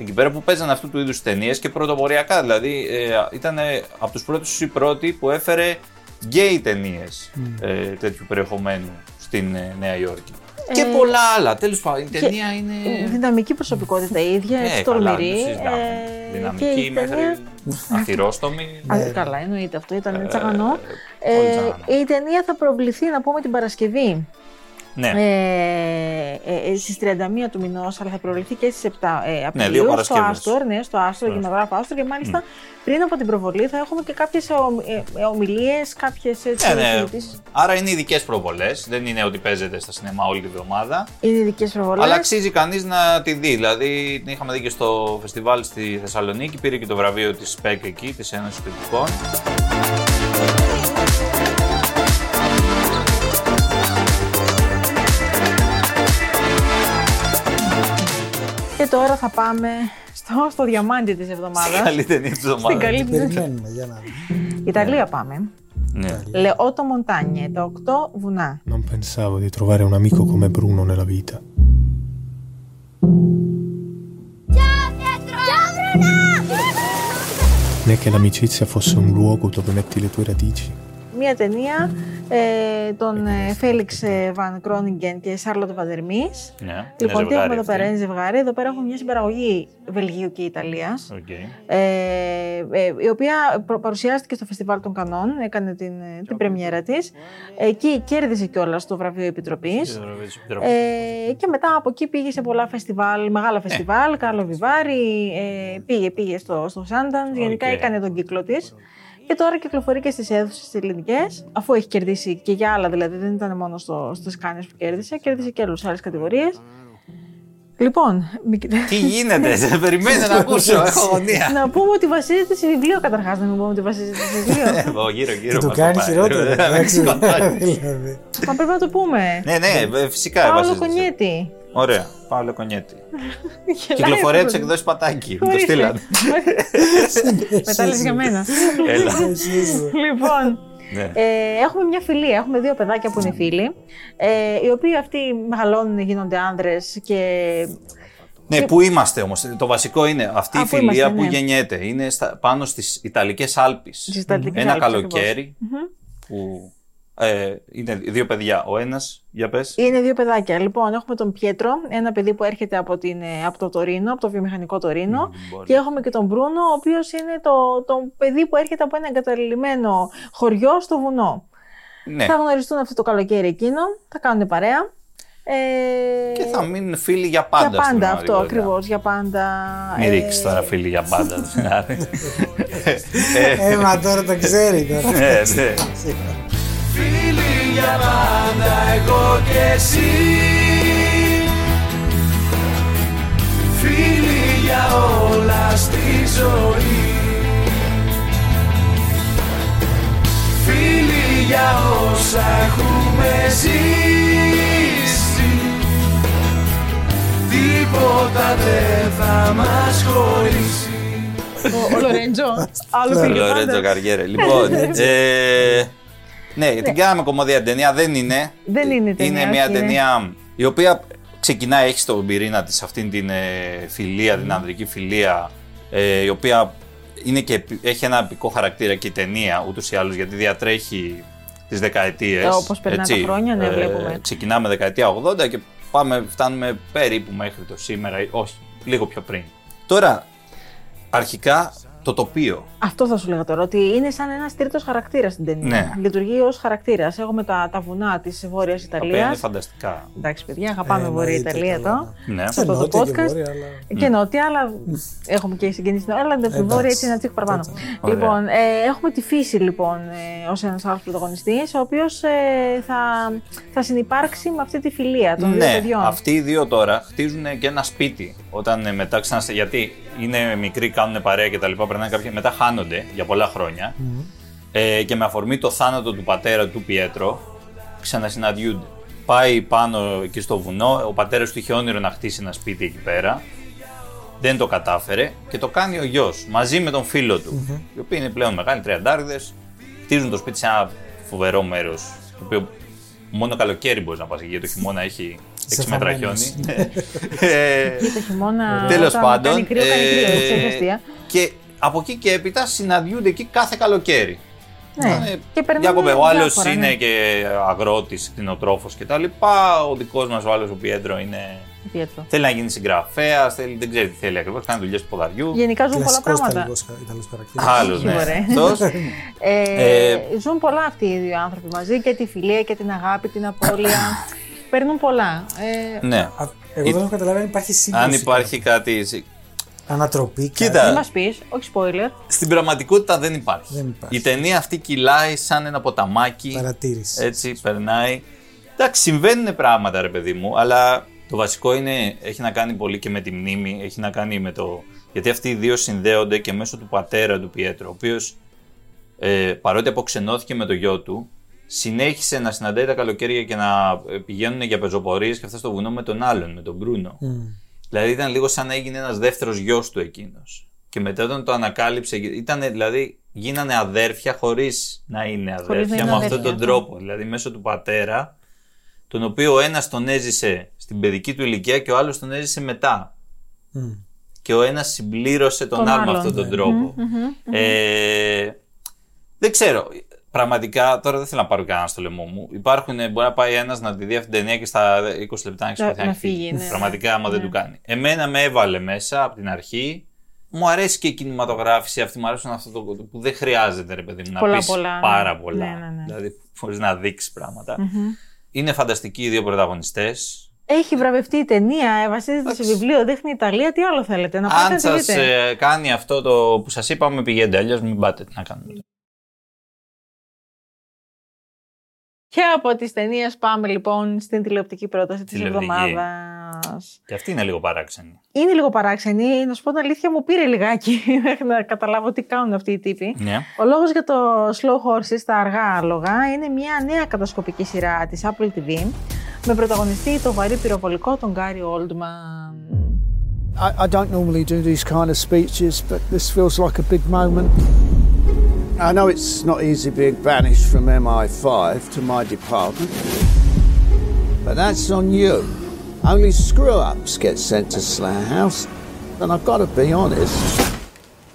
Εκεί πέρα που παίζανε αυτού του είδους ταινίες και πρωτοποριακά. Δηλαδή ε, ήταν από τους πρώτους ή πρώτοι που έφερε γκέι ταινίες ε, τέτοιου περιεχομένου στην ε, Νέα Υόρκη. και πολλά άλλα. Τέλος πάντων, η ταινία είναι. Δυναμική προσωπικότητα η ίδια, Ε, έτσι καλά, τολμηρή. δεν συζητάμε. ε, και Δυναμική η ταινία- μέχρι αθυρόστομη. Α, καλά, εννοείται αυτό, ήταν τσαγανό. πολύ Ε, τσαγανό. η ταινία θα προβληθεί, να πούμε, την Παρασκευή. Ναι. Ε, ε, ε, στις 31 του μηνός, αλλά θα προβληθεί και στις 7 ε, Απριλίου δύο στο Παρασκευές. Άστορ, ναι, στο Άστορ, κινηματογράφο Άστορ και μάλιστα πριν από την προβολή θα έχουμε και κάποιες ομ, ε, ε, ομιλίες, κάποιες έτσι, Ναι, ναι. συζητήσεις. Άρα είναι ειδικές προβολές. Δεν είναι ότι παίζεται στα σινεμά όλη τη βδομάδα. Είναι ειδικές προβολές. Αλλά αξίζει κανείς να τη δει. Δηλαδή την είχαμε δει και στο φεστιβάλ στη Θεσσαλονίκη. Πήρε και το βραβείο της ΣΠΕΚ εκεί, της Ένωσης Κριτικών. Τώρα θα πάμε στο, στο διαμάντι της εβδομάδας. Καλή ταινία της Στην εβδομάδας. καλή Περιμένουμε για να δούμε. Ιταλία πάμε. Ναι. Λεότο Μοντάνιε, τα οκτώ βουνά. Non pensavo di trovare un amico come Bruno nella vita. Né che l'amicizia fosse un luogo dove metti le tue radici. Μία ταινία ε, των ε, Φέλιξ ε, Βαν Κρόνιγκεν και Σάρλοτ Βαντερμής. Ναι. Λοιπόν, τι είναι έχουμε εδώ ζευγάρι πέρα, είναι ζευγάρι. Εδώ πέρα έχουμε μια συμπαραγωγή Βελγίου και Ιταλίας. αυτή. Οκ. Ε, ε, η οποία προ- παρουσιάστηκε στο Φεστιβάλ των Καννών, έκανε την, ε, την πρεμιέρα της. Εκεί κέρδισε κιόλας το βραβείο Επιτροπής. Ε, και μετά από εκεί πήγε σε πολλά φεστιβάλ, μεγάλα φεστιβάλ, Κάρλοβι Βάρι, ε, πήγε, πήγε στο, στο Sundance, γενικά Οκ. έκανε τον κύκλο της. Και τώρα κυκλοφορεί και στις αίθουσες ελληνικές, αφού έχει κερδίσει και για άλλα, δηλαδή δεν ήταν μόνο στο, στις Κάννες που κέρδισε, κέρδισε και άλλες κατηγορίες. Λοιπόν, μη κοιτά- Τι γίνεται, <laughs> δεν περιμένω να ακούσω. Έχω αγωνία. να πούμε ότι βασίζεται σε βιβλίο καταρχάς, να μην πούμε ότι βασίζεται σε βιβλίο. Εδώ γύρω Και γύρω. το μας κάνεις πάει. χειρότερο. <laughs> εντάξει, Μας πάει. <laughs> δηλαδή. Μα πρέπει να το πούμε. Ναι, ναι, ε, φυσικά. Παύλο βασίζεται. Κονιέτη. Ωραία, Παύλο Κονιέτη. <laughs> Γελάει Κυκλοφορία αυτό της το- εκδόση Πατάκη. Μου το Ορίστε. στείλανε. <laughs> Μετά λες για μένα. Έλα. <laughs> λοιπόν, Ναι. ε, έχουμε μια φιλία. Έχουμε δύο παιδάκια που είναι φίλοι. Ε, οι οποίοι αυτοί μεγαλώνουν, γίνονται άνδρες και Ναι, πού είμαστε όμως. Το βασικό είναι αυτή Α, η πού φιλία είμαστε, που ναι. γεννιέται. Είναι στα, πάνω στις Ιταλικές Άλπεις. Στις Ιταλικές Ένα Άλπεις, καλοκαίρι που ε, είναι δύο παιδιά. Ο ένας, για πες. είναι δύο παιδάκια. Λοιπόν, έχουμε τον Πιέτρο, ένα παιδί που έρχεται από, την, ε, από το Τωρίνο, από το βιομηχανικό Τωρίνο. Και έχουμε και τον Μπρούνο, ο οποίος είναι το, το παιδί που έρχεται από ένα εγκαταλειμμένο χωριό στο βουνό. Ναι. Θα γνωριστούν αυτό το καλοκαίρι εκείνο, θα κάνουν παρέα. Ε, Και θα μείνουν φίλοι για πάντα. για στην πάντα αυτό πραγματικότητα. ακριβώς. Για πάντα. Μην ε, ρίξεις τώρα φίλοι για πάντα. <laughs> Ε, μα τώρα το ξέρει τώρα. Ναι, ναι. Φίλοι για πάντα εγώ και εσύ Φίλοι για όλα στη ζωή Φίλοι για όσα έχουμε ζήσει Τίποτα δεν θα μας χωρίσει Ο, ο Λορέντζο. <laughs> Άλλο φίλο. Λορέντζο πάντα. Καριέρε. Λοιπόν, <laughs> ε, ναι, την κάναμε κομμωδία ταινία. Δεν είναι. Δεν είναι ταινία, Είναι μια όχι, είναι. ταινία η οποία ξεκινάει, έχει στον πυρήνα της αυτήν την ε, φιλία, την ανδρική φιλία, ε, η οποία είναι και, επι- έχει ένα επικό χαρακτήρα και η ταινία ούτως ή άλλως γιατί διατρέχει τις δεκαετίες. Ε, όπως περνά τα χρόνια, ναι, βλέπουμε. Ξεκινάμε δεκαετία 80 και πάμε, φτάνουμε περίπου μέχρι το σήμερα, ή όχι, λίγο πιο πριν. Τώρα, αρχικά το τοπίο. Αυτό θα σου λέγα τώρα, ότι είναι σαν ένας τρίτος χαρακτήρας στην ταινία. Ναι. Λειτουργεί ως χαρακτήρας. Έχουμε τα, τα βουνά της Βόρειας Τα οποία είναι Ιταλία. φανταστικά. Εντάξει, παιδιά, αγαπάμε Ε, Βόρεια εννοείται, Ιταλία καλά, εδώ. Ναι. Σε αυτό το νότια και podcast. βόρεια, αλλά- Και νότια, αλλά έχουμε και συγγενεί στην αλλά την Εντάξει. Βόρεια έτσι ένα τσίκ παραπάνω. Ωραία. Λοιπόν, ε, έχουμε τη φύση λοιπόν ε, ως ένας άλλος πρωταγωνιστής, ο οποίος ε, θα, θα συνεπάρξει με αυτή τη φιλία των δύο Ναι, παιδιών. αυτοί οι δύο τώρα χτίζουν και ένα σπίτι. Όταν ε, μετά ξαναστε. Γιατί είναι μικροί, κάνουν παρέα και τα λοιπά, περνάνε κάποια. Μετά χάνονται για πολλά χρόνια. Ε, και με αφορμή το θάνατο του πατέρα του Πιέτρο, ξανασυναντιούνται. Πάει πάνω εκεί στο βουνό. Ο πατέρας του είχε όνειρο να χτίσει ένα σπίτι εκεί πέρα. Δεν το κατάφερε και το κάνει ο γιος μαζί με τον φίλο του. Οι οποίοι είναι πλέον μεγάλοι τριαντάριδες. Χτίζουν το σπίτι σε ένα φοβερό μέρος. Το οποίο μόνο καλοκαίρι μπορείς να πας εκεί, γιατί το χειμώνα έχει 6 μέτρα φαβάνες. χιόνι. Ναι. Ε, Και το χειμώνα. Τέλος όταν πάντων. Κάνει κρύο, κάνει κρύο, έτσι, έχει αστεία. και από εκεί και έπειτα συναντιούνται εκεί κάθε καλοκαίρι. Ναι. Ε, Και περνάνε Διάκοπε, ο άλλος διάφορα, είναι ναι. και αγρότης, κτηνοτρόφος κτλ. Ο δικός μας ο άλλος, ο Πιέτρο, είναι. Πιέτρο. Θέλει να γίνει συγγραφέας, δεν ξέρει τι θέλει ακριβώς. Κάνει δουλειές του ποδαριού. Γενικά ζουν πολλά Κλασικός πράγματα. Ιταλικός, Ιταλός χαρακτήρας. Άλλος, ναι. Σίγουρα. Αυτός. Ε, Ε, ζουν πολλά αυτοί οι δύο άνθρωποι μαζί και τη φιλία και την αγάπη, την απώλεια. <coughs> Παίρνουν πολλά. Ε, ναι. Α, Εγώ δεν έχω καταλάβει αν υπάρχει σύγκριση. Αν υπάρχει κάτι. Ανατροπή. Κοίτα. μην μας πεις, όχι spoiler. Στην πραγματικότητα δεν υπάρχει. Δεν υπάρχει. Η ταινία αυτή κυλάει σαν ένα ποταμάκι. Παρατήρηση. Έτσι, περνάει. Εντάξει, συμβαίνουν πράγματα, ρε παιδί μου, αλλά το βασικό είναι, έχει να κάνει πολύ και με τη μνήμη, έχει να κάνει με το. Γιατί αυτοί οι δύο συνδέονται και μέσω του πατέρα του Πιέτρο, ο οποίος ε, παρότι αποξενώθηκε με το γιο του, συνέχισε να συναντάει τα καλοκαίρια και να ε, πηγαίνουν για πεζοπορίες και αυτά στο βουνό με τον άλλον, με τον Μπρούνο. Δηλαδή ήταν λίγο σαν να έγινε ένας δεύτερος γιος του εκείνος. Και μετά όταν το ανακάλυψε, ήταν δηλαδή γίνανε αδέρφια χωρίς να είναι Χωρίς να αδέρφια είναι με αυτόν αδέρφια, τον ναι. τρόπο. Δηλαδή μέσω του πατέρα, τον οποίο ο ένας τον έζησε στην παιδική του ηλικία και ο άλλος τον έζησε μετά. Και ο ένας συμπλήρωσε τον, Τον άλλο με άλλον. αυτόν τον Ναι. τρόπο. Μμμ, μμμ. Ε, δεν ξέρω. Πραγματικά, τώρα δεν θέλω να πάρω κανένα στο λαιμό μου. Υπάρχουν, μπορεί να πάει ένας να τη δει αυτή την ταινία και στα 20 λεπτά να Να- ξεχωθεί να φύγει, ναι. Πραγματικά, άμα δεν Ναι. του κάνει. Εμένα με έβαλε μέσα από την αρχή. Μου αρέσει και η κινηματογράφηση αυτή, μου αρέσουν αυτό το που δεν χρειάζεται, ρε παιδί μου, να Πολλά, πεις πολλά. πάρα πολλά. Ναι, ναι, ναι. Δηλαδή, μπορεί να δείξεις πράγματα. Μμμ. Είναι φανταστικοί οι δύο πρωταγωνιστές. Έχει βραβευτεί η ταινία, ε, βασίζεται σε βιβλίο, δείχνει Ιταλία. Τι άλλο θέλετε, να πάτε Αν να τη σας δείτε. ε, κάνει αυτό το που σας είπαμε, πηγαίνετε. Αλλιώς μην πάτε. Τι να κάνουμε. Και από τις ταινίες πάμε λοιπόν στην τηλεοπτική πρόταση της Τηλεοπτική. εβδομάδας. Και αυτή είναι λίγο παράξενη. Είναι λίγο παράξενη. Να σου πω την αλήθεια, μου πήρε λιγάκι μέχρι <laughs> να καταλάβω τι κάνουν αυτοί οι τύποι. Ναι. Ο λόγος για το Slow Horses, τα αργά άλογα, είναι μια νέα κατασκοπική σειρά της Apple TV με πρωταγωνιστή το βαρύ πυροβολικό τον Γκάρι Oldman. I, I don't normally do these kind of speeches, but this feels like a big moment. I know it's not easy being banished from MI5 to my department, but that's on you. Only screw ups get sent to Slayer House, and I've got to be honest.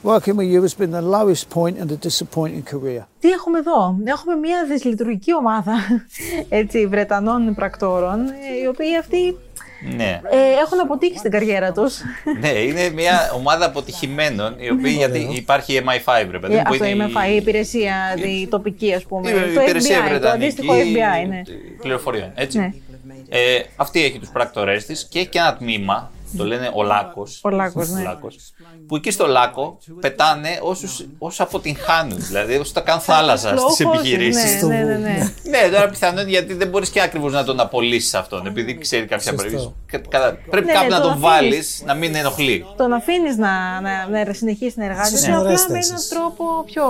Working with you has been the lowest point in a disappointing career. Τι έχουμε εδώ. Έχουμε μια δυσλειτουργική ομάδα <laughs> έτσι, Βρετανών πρακτόρων, ε, οι οποίοι αυτοί Ναι. ε, έχουν αποτύχει στην καριέρα τους. ναι, είναι μια ομάδα αποτυχημένων, η οποία γιατί υπάρχει η MI5, ρε παιδί Ε, μου, που αυτό είναι είμαι η υπηρεσία η τοπική, ας πούμε. η το υπηρεσία FBI, το βρετανική αντίστοιχο FBI, ναι. πληροφοριών. Έτσι. Ναι. Ε, αυτή έχει τους πράκτορές της και έχει και ένα τμήμα, το λένε ο Λάκος, Ο Λάκος, ναι. που εκεί στο Λάκο πετάνε όσους, όσους αποτυγχάνουν, δηλαδή όσους τα κάνουν θάλασσα Slow στις horses, επιχειρήσεις. ναι, ναι, ναι, ναι. Ναι, τώρα πιθανόν γιατί δεν μπορείς και ακριβώ να τον απολύσεις αυτόν, επειδή ξέρει κάποια Σωστό. πράγματα. Κα- Πρέπει Ναι, κάπου ναι, να τον τον βάλεις αφήνεις. να μην ενοχλεί. Τον αφήνεις να, να, να συνεχίσει να εργάζεται, Στις απλά ωραίες με έναν θέσεις. τρόπο πιο.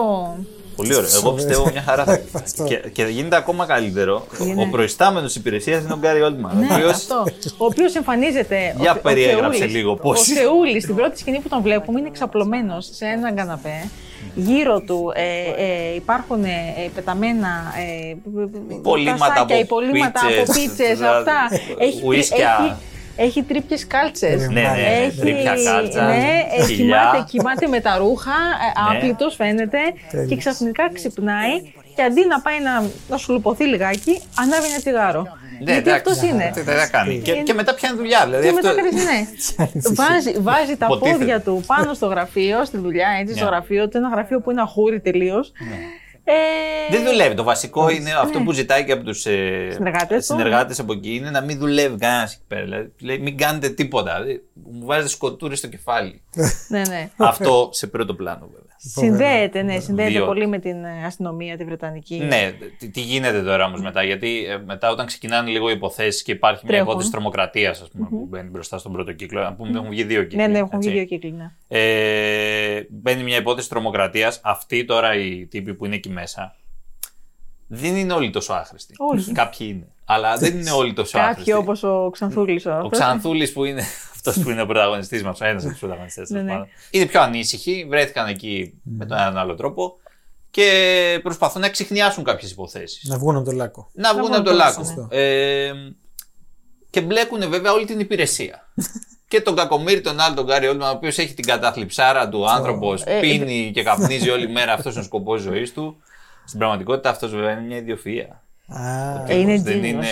Πολύ ωραίο. Εγώ πιστεύω μια χαρά. <laughs> θα γίνει. και, και γίνεται ακόμα καλύτερο. Είναι. Ο προϊστάμενος υπηρεσίας είναι ο Γκάρι Όλτμαν. Ναι, ο οποίος αυτό. Ο οποίος εμφανίζεται. Για ο, περιέγραψε ο Θεούλης. λίγο πώς. Ο Θεούλης, στην πρώτη σκηνή που τον βλέπουμε, είναι εξαπλωμένος σε έναν καναπέ. Γύρω του ε, ε, υπάρχουν ε, ε, πεταμένα ε, Υπολείμματα τασάκια, από υπολείμματα από πίτσες, πίτσες, δηλαδή, αυτά. Έχει, τρι- ουίσκια. έχει, έχει τρίπιε κάλτσες. Ναι, ναι, ναι, τρίπια κάλτσα, Ναι, ε, χιλιά. κοιμάται, κοιμάται με τα ρούχα, ε, Ναι. άπλητος φαίνεται. Τέλειος. Και ξαφνικά ξυπνάει και αντί να πάει να, να σου λουποθεί λιγάκι, ανάβει ένα τσιγάρο. Ναι, Γιατί εντάξει, αυτός είναι. Τι θα κάνει. Και, Είναι- και μετά πιάνει δουλειά. Δηλαδή Και αυτό... μετά κάνεις, ναι. βάζει, βάζει τα Υποτίθεται. πόδια του πάνω στο γραφείο, στη δουλειά, έτσι, στο Ναι. γραφείο του. Ένα γραφείο που είναι αχούρι τελείως. Ε, Δεν δουλεύει. Το βασικό είναι αυτό Ναι. που ζητάει και από τους Συνεργάτες του. συνεργάτες από εκεί είναι να μην δουλεύει κανένας εκεί πέρα. Δηλαδή, λέει, μην κάνετε τίποτα. Δηλαδή, Μου βάζετε σκοτούρε στο κεφάλι. ναι, ναι. αυτό σε πρώτο πλάνο βέβαια. Συνδέεται, ναι, συνδέεται Διότι- πολύ με την ε, αστυνομία, τη Βρετανική. Ναι, τι, τι γίνεται τώρα όμως μετά, γιατί ε, μετά όταν ξεκινάνε λίγο οι υποθέσεις και υπάρχει μια Τρέχουν. υπόθεση τρομοκρατίας, ας πούμε, Μμμ. που μπαίνει μπροστά στον πρώτο κύκλο. Να πούμε, έχουν βγει δύο κύκλοι. Ναι, ναι, έχουν έτσι. βγει δύο κύκλοι. Ναι. Ε, μπαίνει μια υπόθεση τρομοκρατίας. Αυτοί τώρα οι τύποι που είναι εκεί μέσα δεν είναι όλοι τόσο άχρηστοι. Όχι. Κάποιοι είναι. Αλλά δεν είναι όλοι τόσο άχρηστοι. Κάποιοι όπως ο Ξανθούλης. Ο Ξανθούλης που είναι <laughs> αυτός που είναι ο πρωταγωνιστής μας, ένας από τους πρωταγωνιστές. Ναι, ναι. Είναι πιο ανήσυχοι, βρέθηκαν εκεί με τον έναν άλλο τρόπο και προσπαθούν να ξεχνιάσουν κάποιες υποθέσεις. Να βγουν από το λάκκο. Να βγουν βγουν από το από το λάκκο. λάκκο. Ε, και μπλέκουν βέβαια όλη την υπηρεσία. <laughs> και τον Κακομίρη, τον άλλο, τον Γκάρι Όλμαν, ο οποίος έχει την καταθλιψάρα του, άνθρωπος, Ε, πίνει και καπνίζει όλη μέρα, αυτός είναι ο σκοπός ζωής του. Στην πραγματικότητα αυτός βέβαια είναι μια ιδιοφυα. Α, Ε, είναι δεν genius. είναι.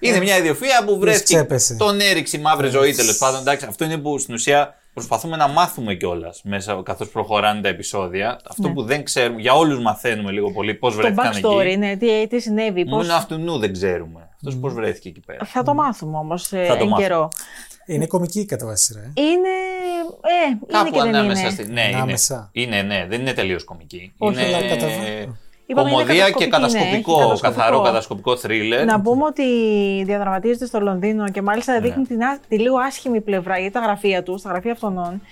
Είναι μια ιδιοφυα που βρέθηκε. ξέπεσε. Τον έριξε η μαύρη ζωή τέλος πάντων. Εντάξει, αυτό είναι που στην ουσία προσπαθούμε να μάθουμε κιόλας μέσα καθώς προχωράνε τα επεισόδια. Αυτό Ναι. που δεν ξέρουμε, για όλους μαθαίνουμε λίγο πολύ πώς Το βρέθηκαν εκεί. backstory, ναι, τι, τι συνέβη. Πώς... Μόνο αυτού νου δεν ξέρουμε. Αυτός πώς βρέθηκε εκεί πέρα. Θα το μάθουμε όμως Θα το εν μάθουμε. καιρό. Είναι κομική κατά βάση σειρά. ε. Είναι. Ε, είναι Κάπου και δεν ανάμεσα είναι. στη. Ναι, είναι. Ανάμεσα. είναι, ναι, δεν είναι τελείως κομική. Όχι, είναι αλλά κατά- Είπαμε, είναι κομμωδία και κατασκοπική, ναι, κατασκοπικό, έχει κατασκοπικό. καθαρό κατασκοπικό θρίλερ. Να πούμε ότι διαδραματίζεται στο Λονδίνο και μάλιστα Ναι. δείχνει την, α- τη λίγο άσχημη πλευρά γιατί τα γραφεία τους, στα γραφεία αυτών,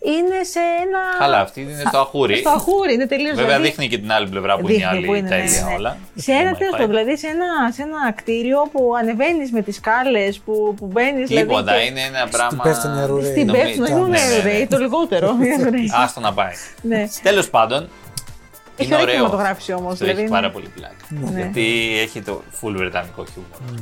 είναι σε ένα. Καλά, αυτή είναι στο αχούρι. Στο αχούρι, είναι τελείως. Βέβαια δείχνει και την άλλη πλευρά που είναι η Δείχνει που άλλη είναι, ναι, τέλεια ναι. όλα. Σε ένα Το τέλος MI5. πάντων, δηλαδή σε ένα, σε ένα κτίριο που ανεβαίνεις με τις σκάλες, που, που μπαίνεις. Τίποτα, δηλαδή, και- είναι ένα πράγμα. πέφτει μια ρουρέι. Στην Νομίζω- πέφτουν, είναι Ναι, ναι, ναι. ρουρέι, το λιγότερο. μια ρουρέι. Άστο να πάει. Ναι. Τέλος πάντων, Έχει είναι ωραία ωραίο. κινηματογράφηση όμως. Αυτό έχει πάρα πολύ πλάκα. Ναι. Γιατί έχει το full βρετανικό χιούμορ.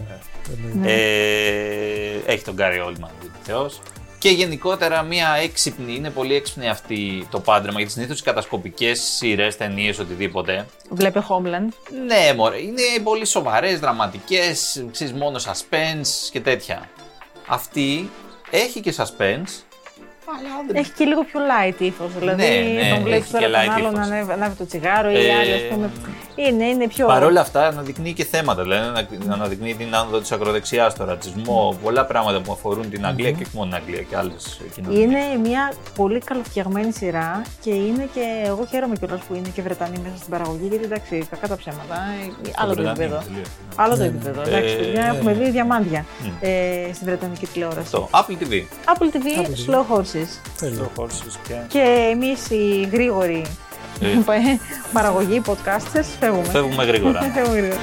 Ναι. Ε, έχει τον Γκάρι Όλμαν, που είναι θεός. Και γενικότερα μια έξυπνη, είναι πολύ έξυπνη αυτή το πάντρεμα γιατί συνήθως οι κατασκοπικές σειρές, ταινίες, οτιδήποτε. Βλέπε Homeland. Ναι, μωρέ, είναι πολύ σοβαρές, δραματικές, ξέρεις μόνο suspense και τέτοια. Αυτή έχει και suspense, αλλά δεν Έχει και λίγο πιο light ύφος. Δηλαδή Ναι, ναι, τον βλέπεις έχει τώρα και τον light άλλον να ύφος. ανέβει, ανάβει το τσιγάρο ή Ε, η άλλη, ας πούμε. Είναι, είναι πιο. Παρ' όλα αυτά αναδεικνύει και θέματα. Δηλαδή ανα- αναδεικνύει την άνοδο της ακροδεξιάς, το ρατσισμό, πολλά πράγματα που αφορούν την Αγγλία και όχι μόνο την Αγγλία και άλλες κοινωνίες. Είναι μια πολύ καλοφτιαγμένη σειρά και είναι και. Εγώ χαίρομαι κιόλας που είναι και Βρετανοί μέσα στην παραγωγή, γιατί εντάξει, κακά τα ψέματα. ε, Άλλο το Βρετανία, επίπεδο. τελείως. Άλλο το Ναι, επίπεδο. ναι. Εντάξει, Ε, παιδιά, έχουμε ναι. δει διαμάντια Μμ. ε, στην Βρετανική τηλεόραση. Το Apple TV. Apple TV, Slow Horses. Το Horses και... Και εμείς οι γρήγοροι Ε. παραγωγοί, podcasters, φεύγουμε. Φεύγουμε γρήγορα. <laughs> Φεύγουμε γρήγορα.